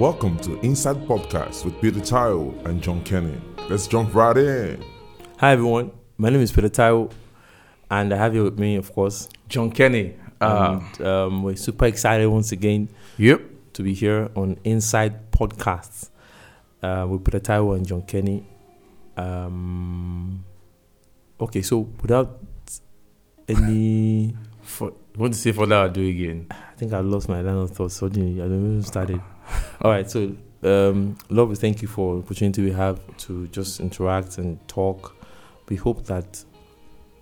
Welcome to Inside Podcast with Peter Taiwo and John Kenny. Let's jump right in. Hi everyone, my name is Peter Taiwo, and I have here with me, of course, John Kenny. Uh, and um, we're super excited once again yep. to be here on Inside Podcasts uh, with Peter Taiwo and John Kenny. Um, okay, so without any, For, what to say for that? I'll do again. I think I lost my line of thought suddenly. I don't even started. All right, so um, Lord, we thank you for the opportunity we have to just interact and talk. We hope that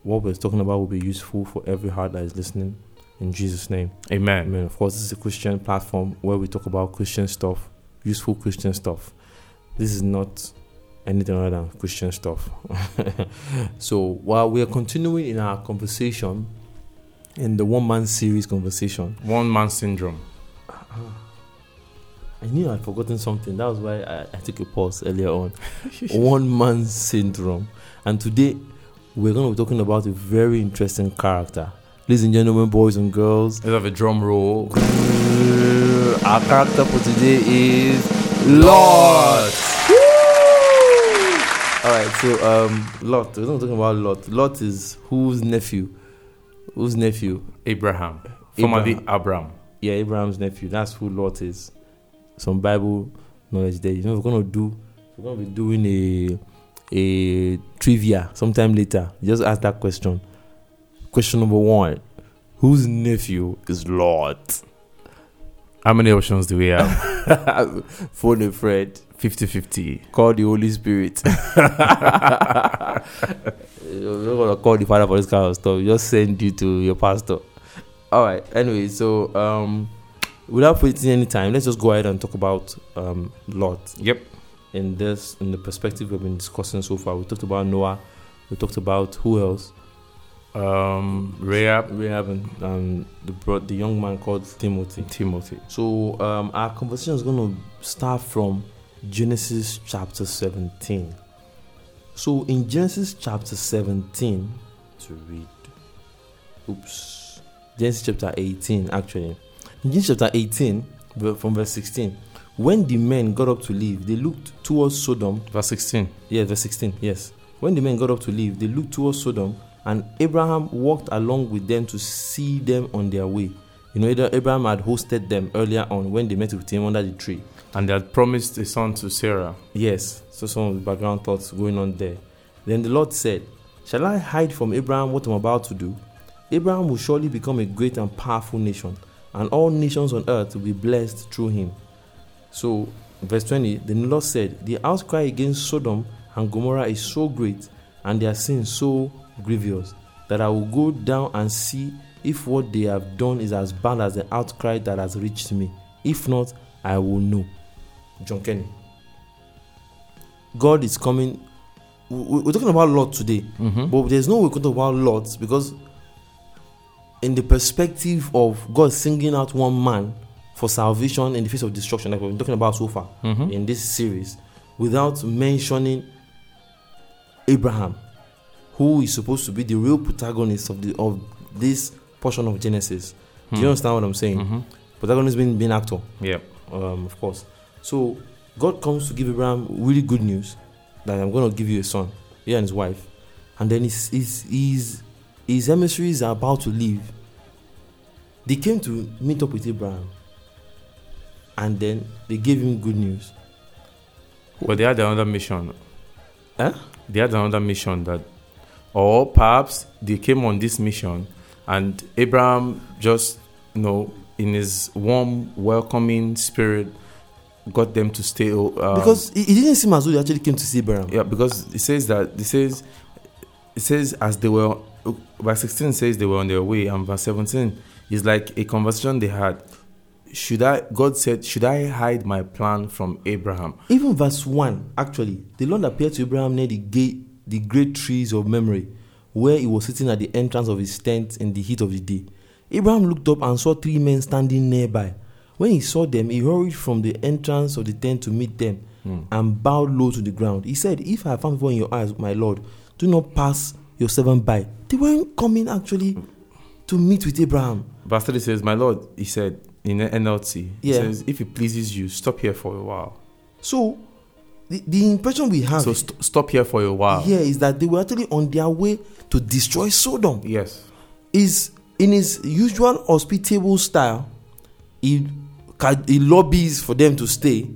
what we're talking about will be useful for every heart that is listening. In Jesus' name. Amen. Amen. Of course, this is a Christian platform where we talk about Christian stuff, useful Christian stuff. This is not anything other than Christian stuff. so while we are continuing in our conversation, in the one man series conversation, One man syndrome. I knew I'd forgotten something. That was why I, I took a pause earlier on. one man syndrome. And today we're going to be talking about a very interesting character. Ladies and gentlemen, boys and girls, Let's have a drum roll. our character for today is Lot. All right, so um, Lot. We're not talking about Lot. Lot is whose nephew? Whose nephew? Abraham. Formerly Abram. Abraham. Yeah, Abraham's nephew. That's who Lot is. Some Bible knowledge there. You know, we're gonna do. We're gonna be doing a a trivia sometime later. Just ask that question. Question number one: Whose nephew is Lot? How many options do we have? Phone a friend. 50 50. Call the Holy Spirit. You're not gonna call the Father for this kind of stuff. Just send you to your pastor. All right. Anyway, so um, without wasting any time, let's just go ahead and talk about um Lot. Yep. In this, in the perspective we've been discussing so far, we talked about Noah. We talked about who else? Um, Rahab. We haven't um the bro- the young man called Timothy. Timothy. So um, our conversation is going to start from Genesis chapter 17. So in Genesis chapter 17, to read, oops, Genesis chapter 18 actually. In Genesis chapter 18, from verse 16, when the men got up to leave, they looked towards Sodom Verse 16. yeah, verse 16. Yes. When the men got up to leave, they looked towards Sodom, and Abraham walked along with them to see them on their way. You know, Abra- Abraham had hosted them earlier on when they met with him under the tree. And they had promised a son to Sarah. Yes, so some of the background thoughts going on there. Then the Lord said, Shall I hide from Abraham what I'm about to do? Abraham will surely become a great and powerful nation, and all nations on earth will be blessed through him. So, verse 20, the Lord said, The outcry against Sodom and Gomorrah is so great, and their sin so grievous, that I will go down and see if what they have done is as bad as the outcry that has reached me. If not, I will know. John Kenny. God is coming. we- We're talking about Lot today, Mm-hmm. but there's no way we can talk about Lot because, in the perspective of God singing out one man for salvation in the face of destruction, like we've been talking about so far Mm-hmm. in this series, without mentioning Abraham, who is supposed to be the real protagonist of the of this portion of Genesis. Do you understand what I'm saying? Mm-hmm. Protagonist being being actor Yep. um, of course. So God comes to give Abraham really good news that I'm going to give you a son, he and his wife, and then he's, he's, his, his emissaries are about to leave. They came to meet up with Abraham, and then they gave him good news. But they had another mission. Huh? They had another mission that, or perhaps they came on this mission and Abraham just, you know, in his warm, welcoming spirit, got them to stay. Uh, because it, it didn't seem as though they actually came to see Abraham. yeah, because it says that it says, it says as they were, verse 16 says they were on their way, and verse 17 is like a conversation they had. Should I? God said, should I hide my plan from Abraham? Even verse 1, actually, the Lord appeared to Abraham near the gate, the great trees of Mamre, where he was sitting at the entrance of his tent in the heat of the day. Abraham looked up and saw three men standing nearby. When he saw them, he hurried from the entrance of the tent to meet them hmm. and bowed low to the ground. He said, If I have found favor in your eyes, my Lord, do not pass your servant by. They weren't coming actually to meet with Abraham. Verse 30 says, My Lord, he said, in NLT. Yeah. Says, if it pleases you, stop here for a while. So, the, the impression we have So st- stop here for a while. here is that they were actually on their way to destroy Sodom. Yes. Is in his usual hospitable style, he, he lobbies for them to stay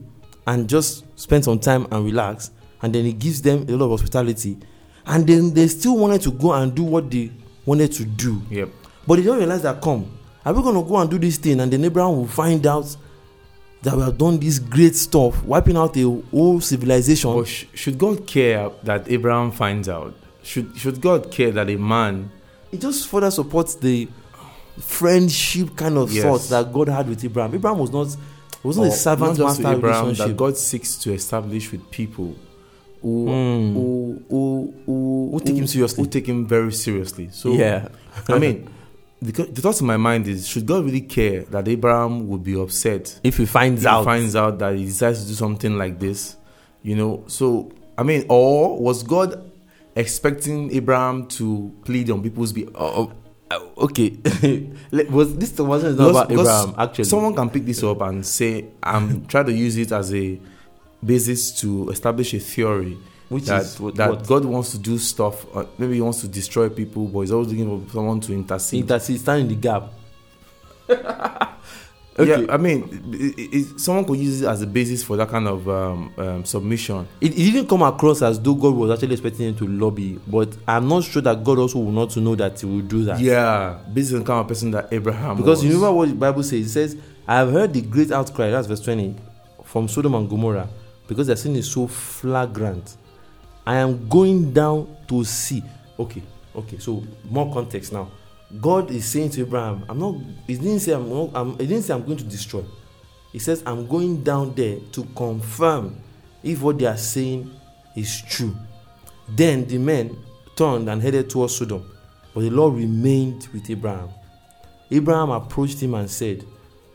and just spend some time and relax, and then he gives them a lot of hospitality, and then they still wanted to go and do what they wanted to do. Yep. But they don't realize that come, are we gonna go and do this thing and then Abraham will find out that we have done this great stuff, wiping out a whole civilization. But sh- should God care that Abraham finds out? Should should God care that a man it just further supports the friendship kind of Yes. thought that God had with Abraham. Abraham was not was not or a servant not just master Abraham relationship. that God seeks to establish with people who Mm. who, who, who, Who take him seriously. Who take him very seriously. So yeah, I mean, the, the thought in my mind is: Should God really care that Abraham would be upset if he finds if out, he finds out that he decides to do something like this? You know. So I mean, or was God expecting Abraham to plead on people's behalf? Oh, uh, oh, uh, uh, okay, Let- was this conversation is not about Abraham actually? Someone can pick this up and say, I'm trying to use it as a basis to establish a theory which that, is what, that what God wants to do stuff. Uh, maybe he wants to destroy people, but he's always looking for someone to intercede. intercede, stand in the gap. okay, Yeah, I mean, it, it, someone could use it as a basis for that kind of um, um, submission. it, it didn't come across as though God was actually expecting him to lobby, but I'm not sure that God also will not know that he will do that. Yeah, based on the kind of person that Abraham Because was. you remember what the Bible says? It says, I have heard the great outcry, that's verse 20, from Sodom and Gomorrah, because their sin is so flagrant. I am going down to see. Okay, okay, so more context now. God is saying to Abraham, I'm not, he didn't say I'm, not, I'm he didn't say I'm going to destroy. He says, I'm going down there to confirm if what they are saying is true. Then the men turned and headed towards Sodom, but the Lord remained with Abraham. Abraham approached him and said,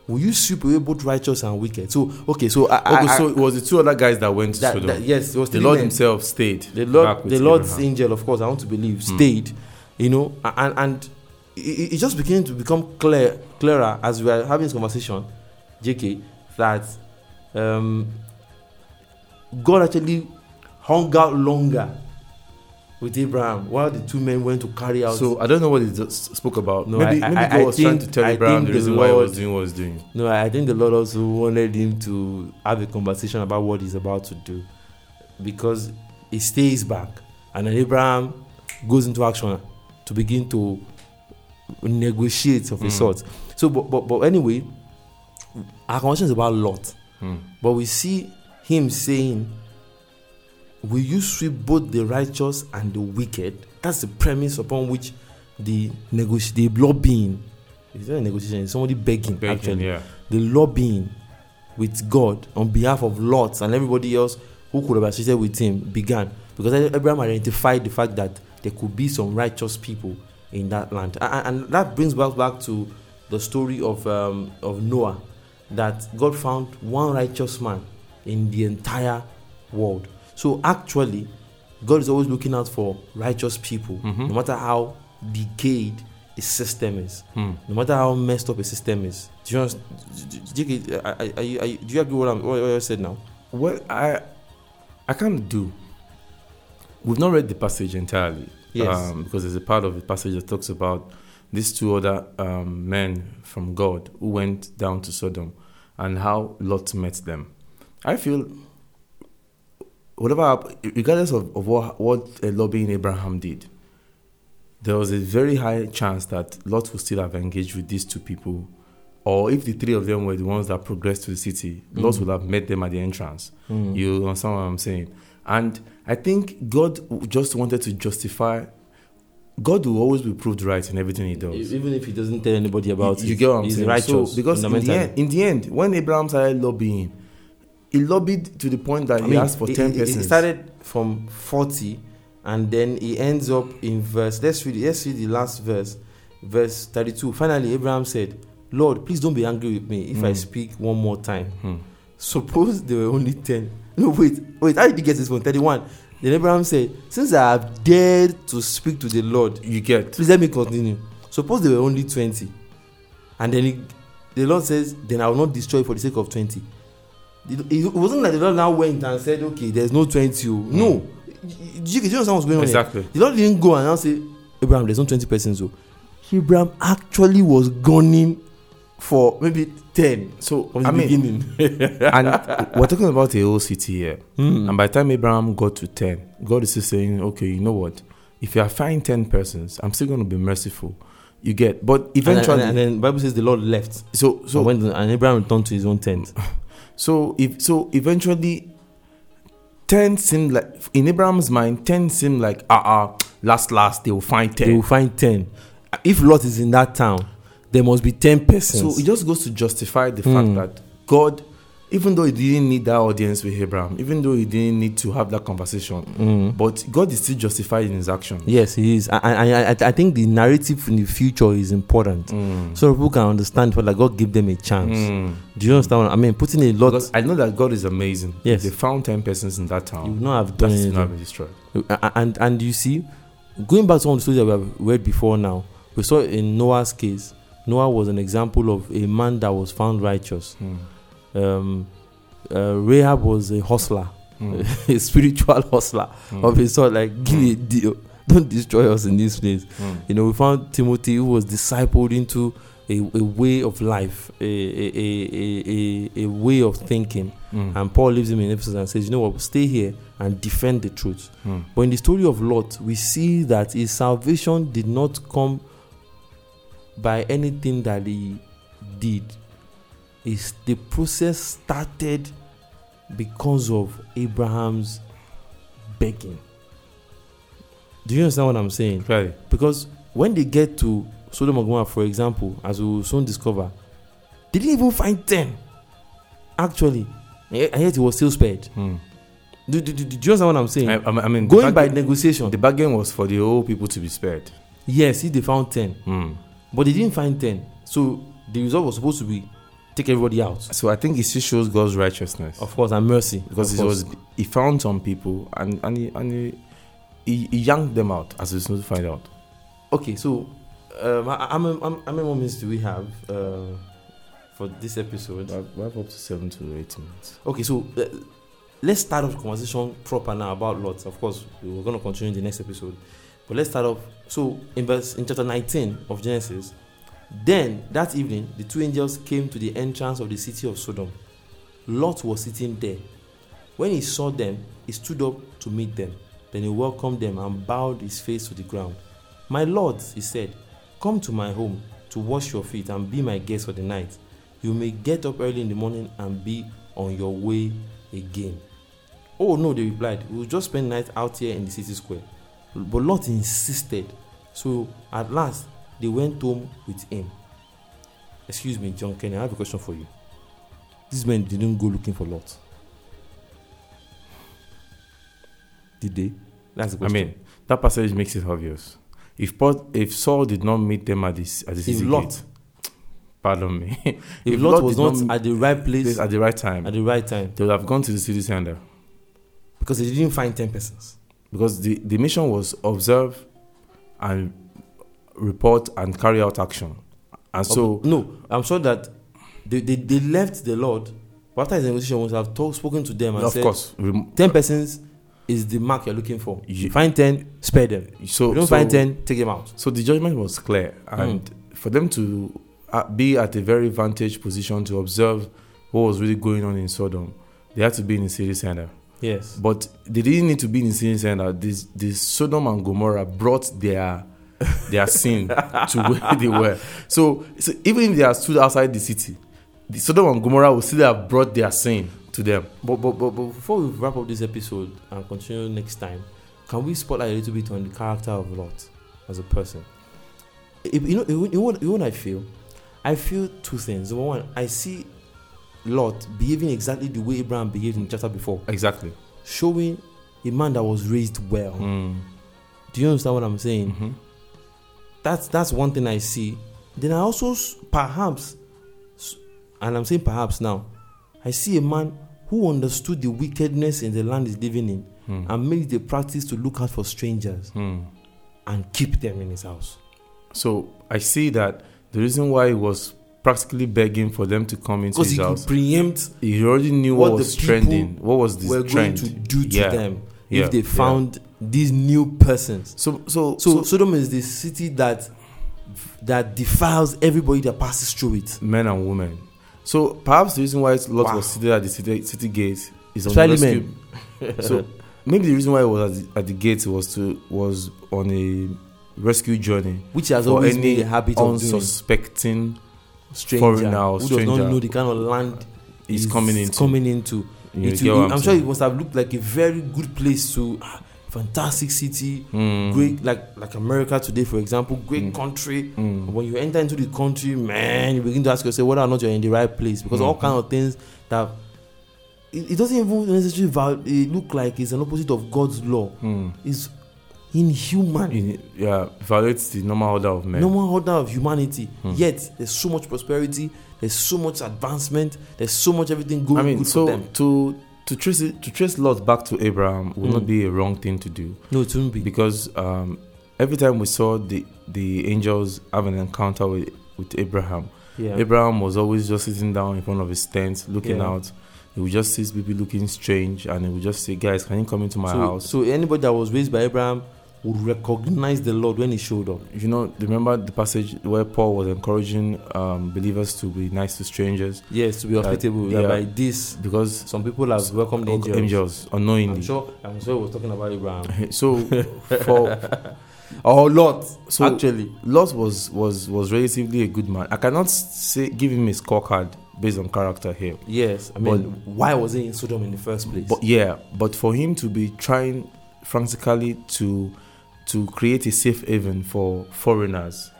Will you sweep away both righteous and wicked? So, okay, so I, okay, I- so it was the two other guys that went to that, Sodom. that- yes, it was the Lord men. Himself stayed. the Lord, the Lord's Abraham. angel, of course, I want to believe, Hmm. stayed. You know, and and it, it just began to become clear, clearer as we are having this conversation, JK, that um, God actually hung out longer with Abraham while the two men went to carry out. So I don't know what he just spoke about. No, maybe I- maybe I- God was trying to tell I Abraham think the reason why he was doing what he was doing. No, I think the Lord also wanted him to have a conversation about what he's about to do because he stays back and then Abraham goes into action to begin to negotiate of a Mm. sort. So, but, but, but anyway, our conversation is about Lot, Hmm. but we see him saying, Will you sweep both the righteous and the wicked? That's the premise upon which the negotiate, the lobbying, is not a negotiation, it's somebody begging, Bacon, actually yeah. the lobbying with God on behalf of Lot and everybody else who could have associated with him began because Abraham identified the fact that there could be some righteous people in that land, A- a- and, that brings us back to the story of um, of Noah, that God found one righteous man in the entire world. So actually, God is always looking out for righteous people, Mhm. no matter how decayed a system is Hmm. no matter how messed up a system is. Do you understand? JK, are, are, are you, are you, do you agree with what, I'm, what I said now? Well, I I can't do. We've not read the passage entirely. Yes. Um, because there's a part of the passage that talks about these two other um, men from God who went down to Sodom and how Lot met them. I feel, whatever, regardless of, of what, what uh, lobbying Abraham did, there was a very high chance that Lot would still have engaged with these two people. Or if the three of them were the ones that progressed to the city, Lot Mm. would have met them at the entrance. Mm. You understand what I'm saying? And I think God just wanted to justify. God will always be proved right in everything He does. Even if he doesn't tell anybody about you it, You get what I'm he's saying? righteous. So, because in the, end, in the end, when Abraham started lobbying, he lobbied to the point that I he mean, asked for ten it- it persons. started from 40 and then he ends up in verse let's read let's read the last verse verse 32 finally abraham said lord please don't be angry with me if i Mm. speak one more time Hmm. suppose there were only 10 no wait wait how did you get this one 31 then abraham said since i have dared to speak to the lord You get please let me continue suppose there were only 20 and then he the Lord says, "Then I will not destroy for the sake of 20." It, it wasn't like the Lord now went and said, "Okay, there's no 20." oh. No, you, you, you understand what's going on? Exactly. The Lord didn't go and now say, Abraham, there's no 20 persons. So Abraham actually was gunning for maybe 10 So from the I mean, and we're talking about a whole city here. Hmm. And by the time Abraham got to 10, God is still saying, okay, you know what? If you are fine 10 persons, I'm still going to be merciful. You get, but And, then- eventually, and, then Bible says the Lord left. so, So so, went and Abraham returned to his own tent. so, if, so eventually, 10 seemed like, in Abraham's mind, 10 seemed like, ah, uh-uh, last, last, they will find 10. They will find 10. If Lot is in that town, there must be 10 persons. So it just goes to justify the Hmm. fact that God, even though he didn't need that audience with Abraham, even though he didn't need to have that conversation, Mm. but God is still justified in his action. Yes, he is. I, I, I, I think the narrative in the future is important. Mm. So people can understand for like God give them a chance. Mm. Do you understand? What I mean, putting a lot, Because I know that God is amazing. Yes. If they found 10 persons in that town, you would not have done anything. not been destroyed. And and you see going back to some of the stories that we have read before now we saw in noah's case noah was an example of a man that was found righteous Mm. Um uh, rahab was a hustler Mm. a spiritual hustler Mm. of his sort like give me a deal don't destroy us in this place Mm. you know we found timothy who was discipled into a, a way of life a, a, a, a, a, way of thinking Mm. and paul leaves him in ephesus and says you know what stay here and defend the truth Mm. but in the story of Lot, we see that his salvation did not come by anything that he did. Is the process started because of Abraham's begging. Do you understand what I'm saying? Clearly. Because when they get to Sodom and Gomorrah, for example, as we will soon discover, they didn't even find 10. Actually. And yet he was still spared. Mm. Do, do, do, do you understand what I'm saying? I, I mean, Going by negotiation, the bargain was for the whole people to be spared. yes, if they found 10, Mm. but they didn't find 10. So the result was supposed to be take everybody out. So I think it still shows God's righteousness. Of course, and mercy. because course. was he found some people and and he and he, he, he yanked them out as we soon find out. Okay, so um, I- how many how many more minutes do we have uh, for this episode? We have up to seven to eight minutes. Okay, so uh, let's start off the conversation proper now about Lot. Of course, we're going to continue in the next episode, but let's start off. So in verse in chapter 19 of Genesis, then that evening the two angels came to the entrance of the city of Sodom. Lot was sitting there. When he saw them, he stood up to meet them. Then he welcomed them and bowed his face to the ground. My lords, he said, come to my home to wash your feet and be my guest for the night. You may get up early in the morning and be on your way again. Oh no, they replied, we'll just spend night out here in the city square. But Lot insisted. So at last, they went home with him. Excuse me, John Kenny, I have a question for you. These men didn't go looking for Lot. Did they? That's the I mean, that passage makes it obvious. If Paul, if Saul did not meet them at this at the city Lot- gate, pardon me, if, if Lot Lot was not not at the right place this at the right time, at the right time, they would have gone to the city center because they didn't find 10 persons. because the, the mission was observe and report and carry out action. And so, no, I'm sure that they, they, they left the Lord, but after his negotiation, was have talked, spoken to them and of said, course, 10 persons is the mark you're looking for. You find 10, spare them. so You don't so, find 10, take them out. So the judgment was clear, and for them to uh, be at a very vantage position to observe what was really going on in Sodom, they had to be in the city center. Yes. But they didn't need to be in the city center. This, this Sodom and Gomorrah brought their their sin to where they were. So, so even if they are stood outside the city, the Sodom and Gomorrah would still have brought their sin to them. But, but, but, but before we wrap up this episode and continue next time, can we spotlight a little bit on the character of Lot as a person? If- you know, you know, what, you know what I feel? I feel two things. Number one, I see Lot behaving exactly the way Abraham behaved in the chapter before, Exactly. showing a man that was raised well. Mm. Do you understand what I'm saying? Mhm. That's that's one thing I see. Then I also perhaps, and I'm saying perhaps now, I see a man who understood the wickedness in the land he's living in Mm. and made it a practice to look out for strangers Mm. and keep them in his house. So I see that the reason why he was practically begging for them to come into his he house. preempt He already knew what, what was trending. What was this we're trend? going to do to Yeah. them Yeah. if they Yeah. found these new persons. So, so, So, Sodom is the city that that defiles everybody that passes through it. men and women. So perhaps the reason why Lot Wow. was seated at the city, city gate is on Especially rescue. so maybe the reason why he was at the, at the gate was to was on a rescue journey Which has always been a habit of unsuspecting Stranger foreigner or who does not know the kind of land is he's coming into. Coming into. You It I'm, sure it must have looked like a very good place to. ah, Fantastic city, Mm. great like like America today, for example, great Mm. country. Mm. When you enter into the country, man, you begin to ask yourself whether or not you're in the right place because all Mhm. kind of things that it, it doesn't even necessarily val- it look like it's an opposite of God's law. Mm. It's inhuman. In- yeah, violates the normal order of men. normal order of humanity. Hmm. Yet there's so much prosperity, there's so much advancement, there's so much everything going I mean, good so for them. to to trace it, to trace Lot back to Abraham would Mm. not be a wrong thing to do. No, it wouldn't be. because um, every time we saw the the angels have an encounter with with Abraham, yeah. Abraham was always just sitting down in front of his tent, looking Yeah. out. He would just see people looking strange, and he would just say, "Guys, can you come into my so, house?" so anybody that was raised by Abraham would recognize the Lord when he showed up. You know, remember the passage where Paul was encouraging um, believers to be nice to strangers Yes, to be hospitable. yeah. by this, because some people have welcomed angels. angels I'm unknowingly. sure. I'm sure he was talking about Abraham. So, for or Lot. so actually, Lot was was was relatively a good man. I cannot say give him a scorecard based on character here. yes. I mean, why was he in Sodom in the first place? But yeah, but for him to be trying frantically to to create a safe haven for foreigners,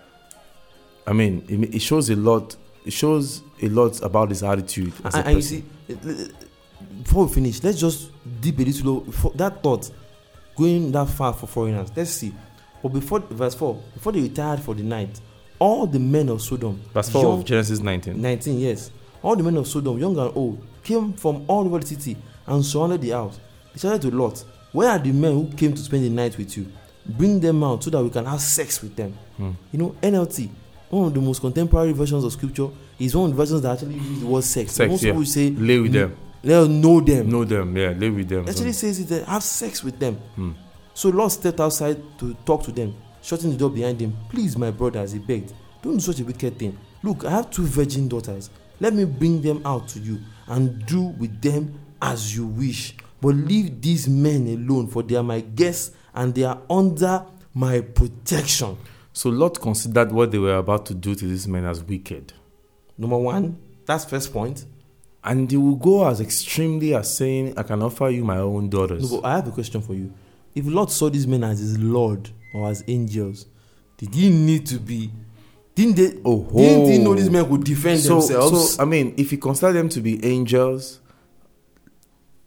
I mean, it, it shows a lot. It shows a lot about his attitude as a and, and you see, before we finish, let's just deep a little. For that thought, going that far for foreigners. Let's see. But before verse four, before they retired for the night, all the men of Sodom, Verse four young- of Genesis 19. 19 years, all the men of Sodom, young and old, came from all over the city and surrounded the house. They shouted to Lot, "Where are the men who came to spend the night with you? Bring them out so that we can have sex with them." Hmm. You know, NLT, one of the most contemporary versions of scripture, is one of the versions that actually use the word sex. Sex, Most yeah. people say, Lay with "Mm, them, us know them. know them, yeah, lay with them. Actually says it, uh, have sex with them. Hmm. So Lot stepped outside to talk to them, shutting the door behind him. Please, my brothers, he begged, don't do such a wicked thing. Look, I have two virgin daughters. Let me bring them out to you and do with them as you wish. But leave these men alone, for they are my guests and they are under my protection. So Lot considered what they were about to do to these men as wicked. Number one, that's first point. And they will go as extremely as saying, I can offer you my own daughters. No, but I have a question for you. If Lot saw these men as his Lord or as angels, did he need to be? Didn't they? Oh, Didn't he know these men could defend so, themselves? So, I mean, if you consider them to be angels,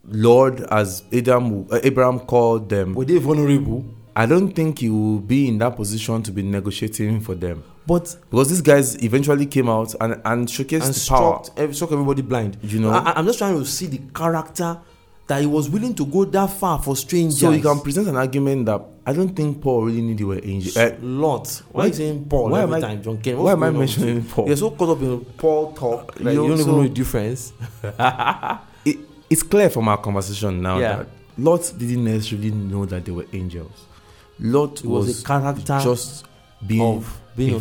Lord, as Adam, Abraham called them, Were they vulnerable? I don't think he will be in that position to be negotiating for them. But Because these guys eventually came out and, and showcased and power. struck, everybody blind. You know? I, I'm just trying to see the character that he was willing to go that far for strangers. So you can present an argument that I don't think Paul really knew they were angels. Uh, Lot. Why, why- are you saying Paul why every am I- time, John Ken? why am I going on with mentioning? Paul? You're so caught up in Paul talk, like You you, don't even know the difference. it, it's clear from our conversation now Yeah. that Lot didn't necessarily know that they were angels. Lot was, was, a character just being of being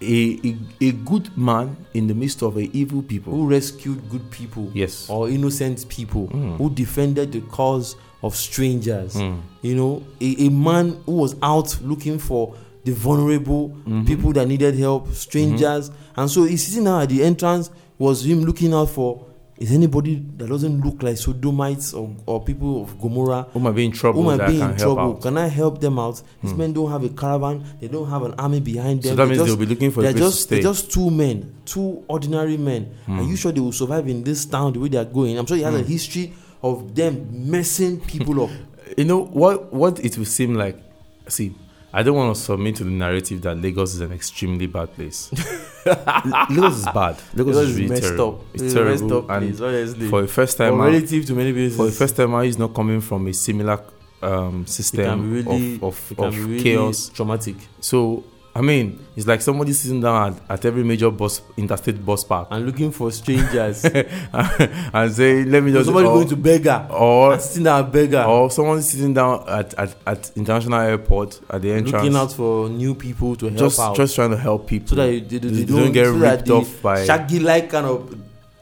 a- a- a, good man in the midst of a evil people. who rescued good people Yes. or innocent people Mm. who defended the cause of strangers. Mm. You know, a, a man who was out looking for the vulnerable, Mhm. people that needed help, strangers. And so he's sitting now at the entrance, was him looking out for is anybody that doesn't look like Sodomites or, or people of Gomorrah Who might be in trouble who might be in trouble? Can I help them out? These Hmm. men don't have a caravan, they don't have an army behind them. So that They means just- they'll be looking for a they're place just to stay. they're just two men, two ordinary men. Hmm. Are you sure they will survive in this town the way they are going? I'm sure he has a Hmm. history of them messing people up. You know what? What it will seem like. See, I don't want to submit to the narrative that Lagos is an extremely bad place. Lagos is bad. Lagos, is really messed terrible. up. It's a terrible. messed up and honestly. for a first Or timer, relative to many places. for a first timer, he's not coming from a similar um, system really, of, of, of really chaos. traumatic. So I mean, it's like somebody sitting down at, at every major bus interstate bus park and looking for strangers. and saying, "Let me just." Somebody or, going to beggar. or sitting down at beggar. or someone sitting down at, at, at international airport at the entrance, looking out for new people to help just out. just trying to help people so that you, they, they, They don't, don't get so ripped off by- shaggy like kind of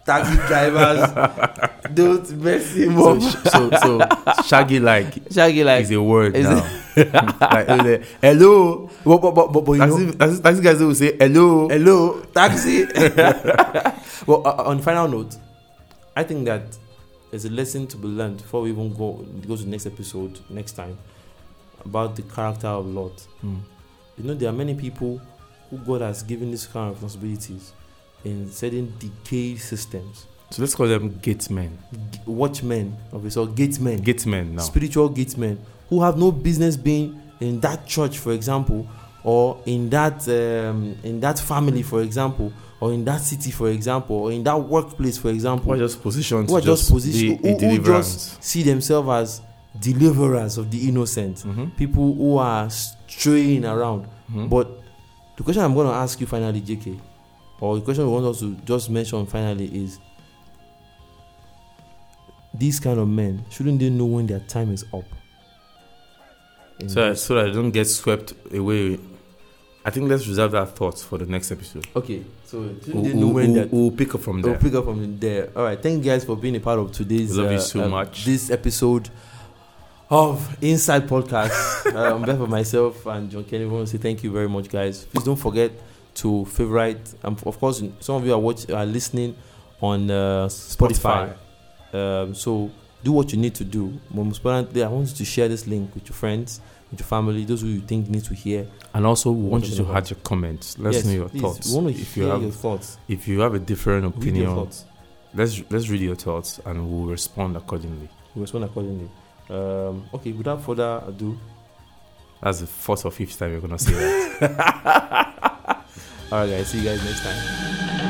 taxi drivers don't mess him so, up. so so shaggy like shaggy like is a word is now. like, hello, but, but, but, but, but you taxi, know, taxi, taxi guys will say hello. hello taxi. well, uh, on final note, I think that there's a lesson to be learned before we even go go to the next episode next time about the character of Lot. Hmm. You know, there are many people who God has given this kind of responsibilities in certain decay systems. So let's call them gatesmen. G- watchmen of it, or gatesmen, Gatesmen now. spiritual gatesmen who have no business being in that church, for example, or in that um, in that family, for example, or in that city, for example, or in that workplace, for example, Who are just positioned who are just just position- who- who just see themselves as deliverers of the innocent, Mhm. people who are straying around. Mhm. But the question I'm going to ask you finally, JK, or the question we want us to just mention finally is these kind of men shouldn't they know when their time is up? So, so that I don't get swept away. I think let's reserve that thought for the next episode. okay, so We'll, we'll- when we'll- we'll pick up from We'll there. pick up from there. All right. Thank you guys for being a part of today's love you uh, so uh, much. This episode of Inside Podcast. uh, on behalf of myself and John Kenny, we want to say thank you very much, guys. Please don't forget to favorite. Um, of course, some of you are watch are listening on uh, Spotify. Um, so do what you need to do. But most importantly, I want you to share this link with your friends, with your family, those who you think need to hear. And also, we want you to add your comments. Let's Yes, know your please, thoughts. We want to if hear you have your thoughts. if you have a different opinion, let's let's read your thoughts and we'll respond accordingly. We'll respond accordingly. Um, okay. Without further ado, That's the fourth or fifth time you're gonna say that. All right, guys. See you guys next time.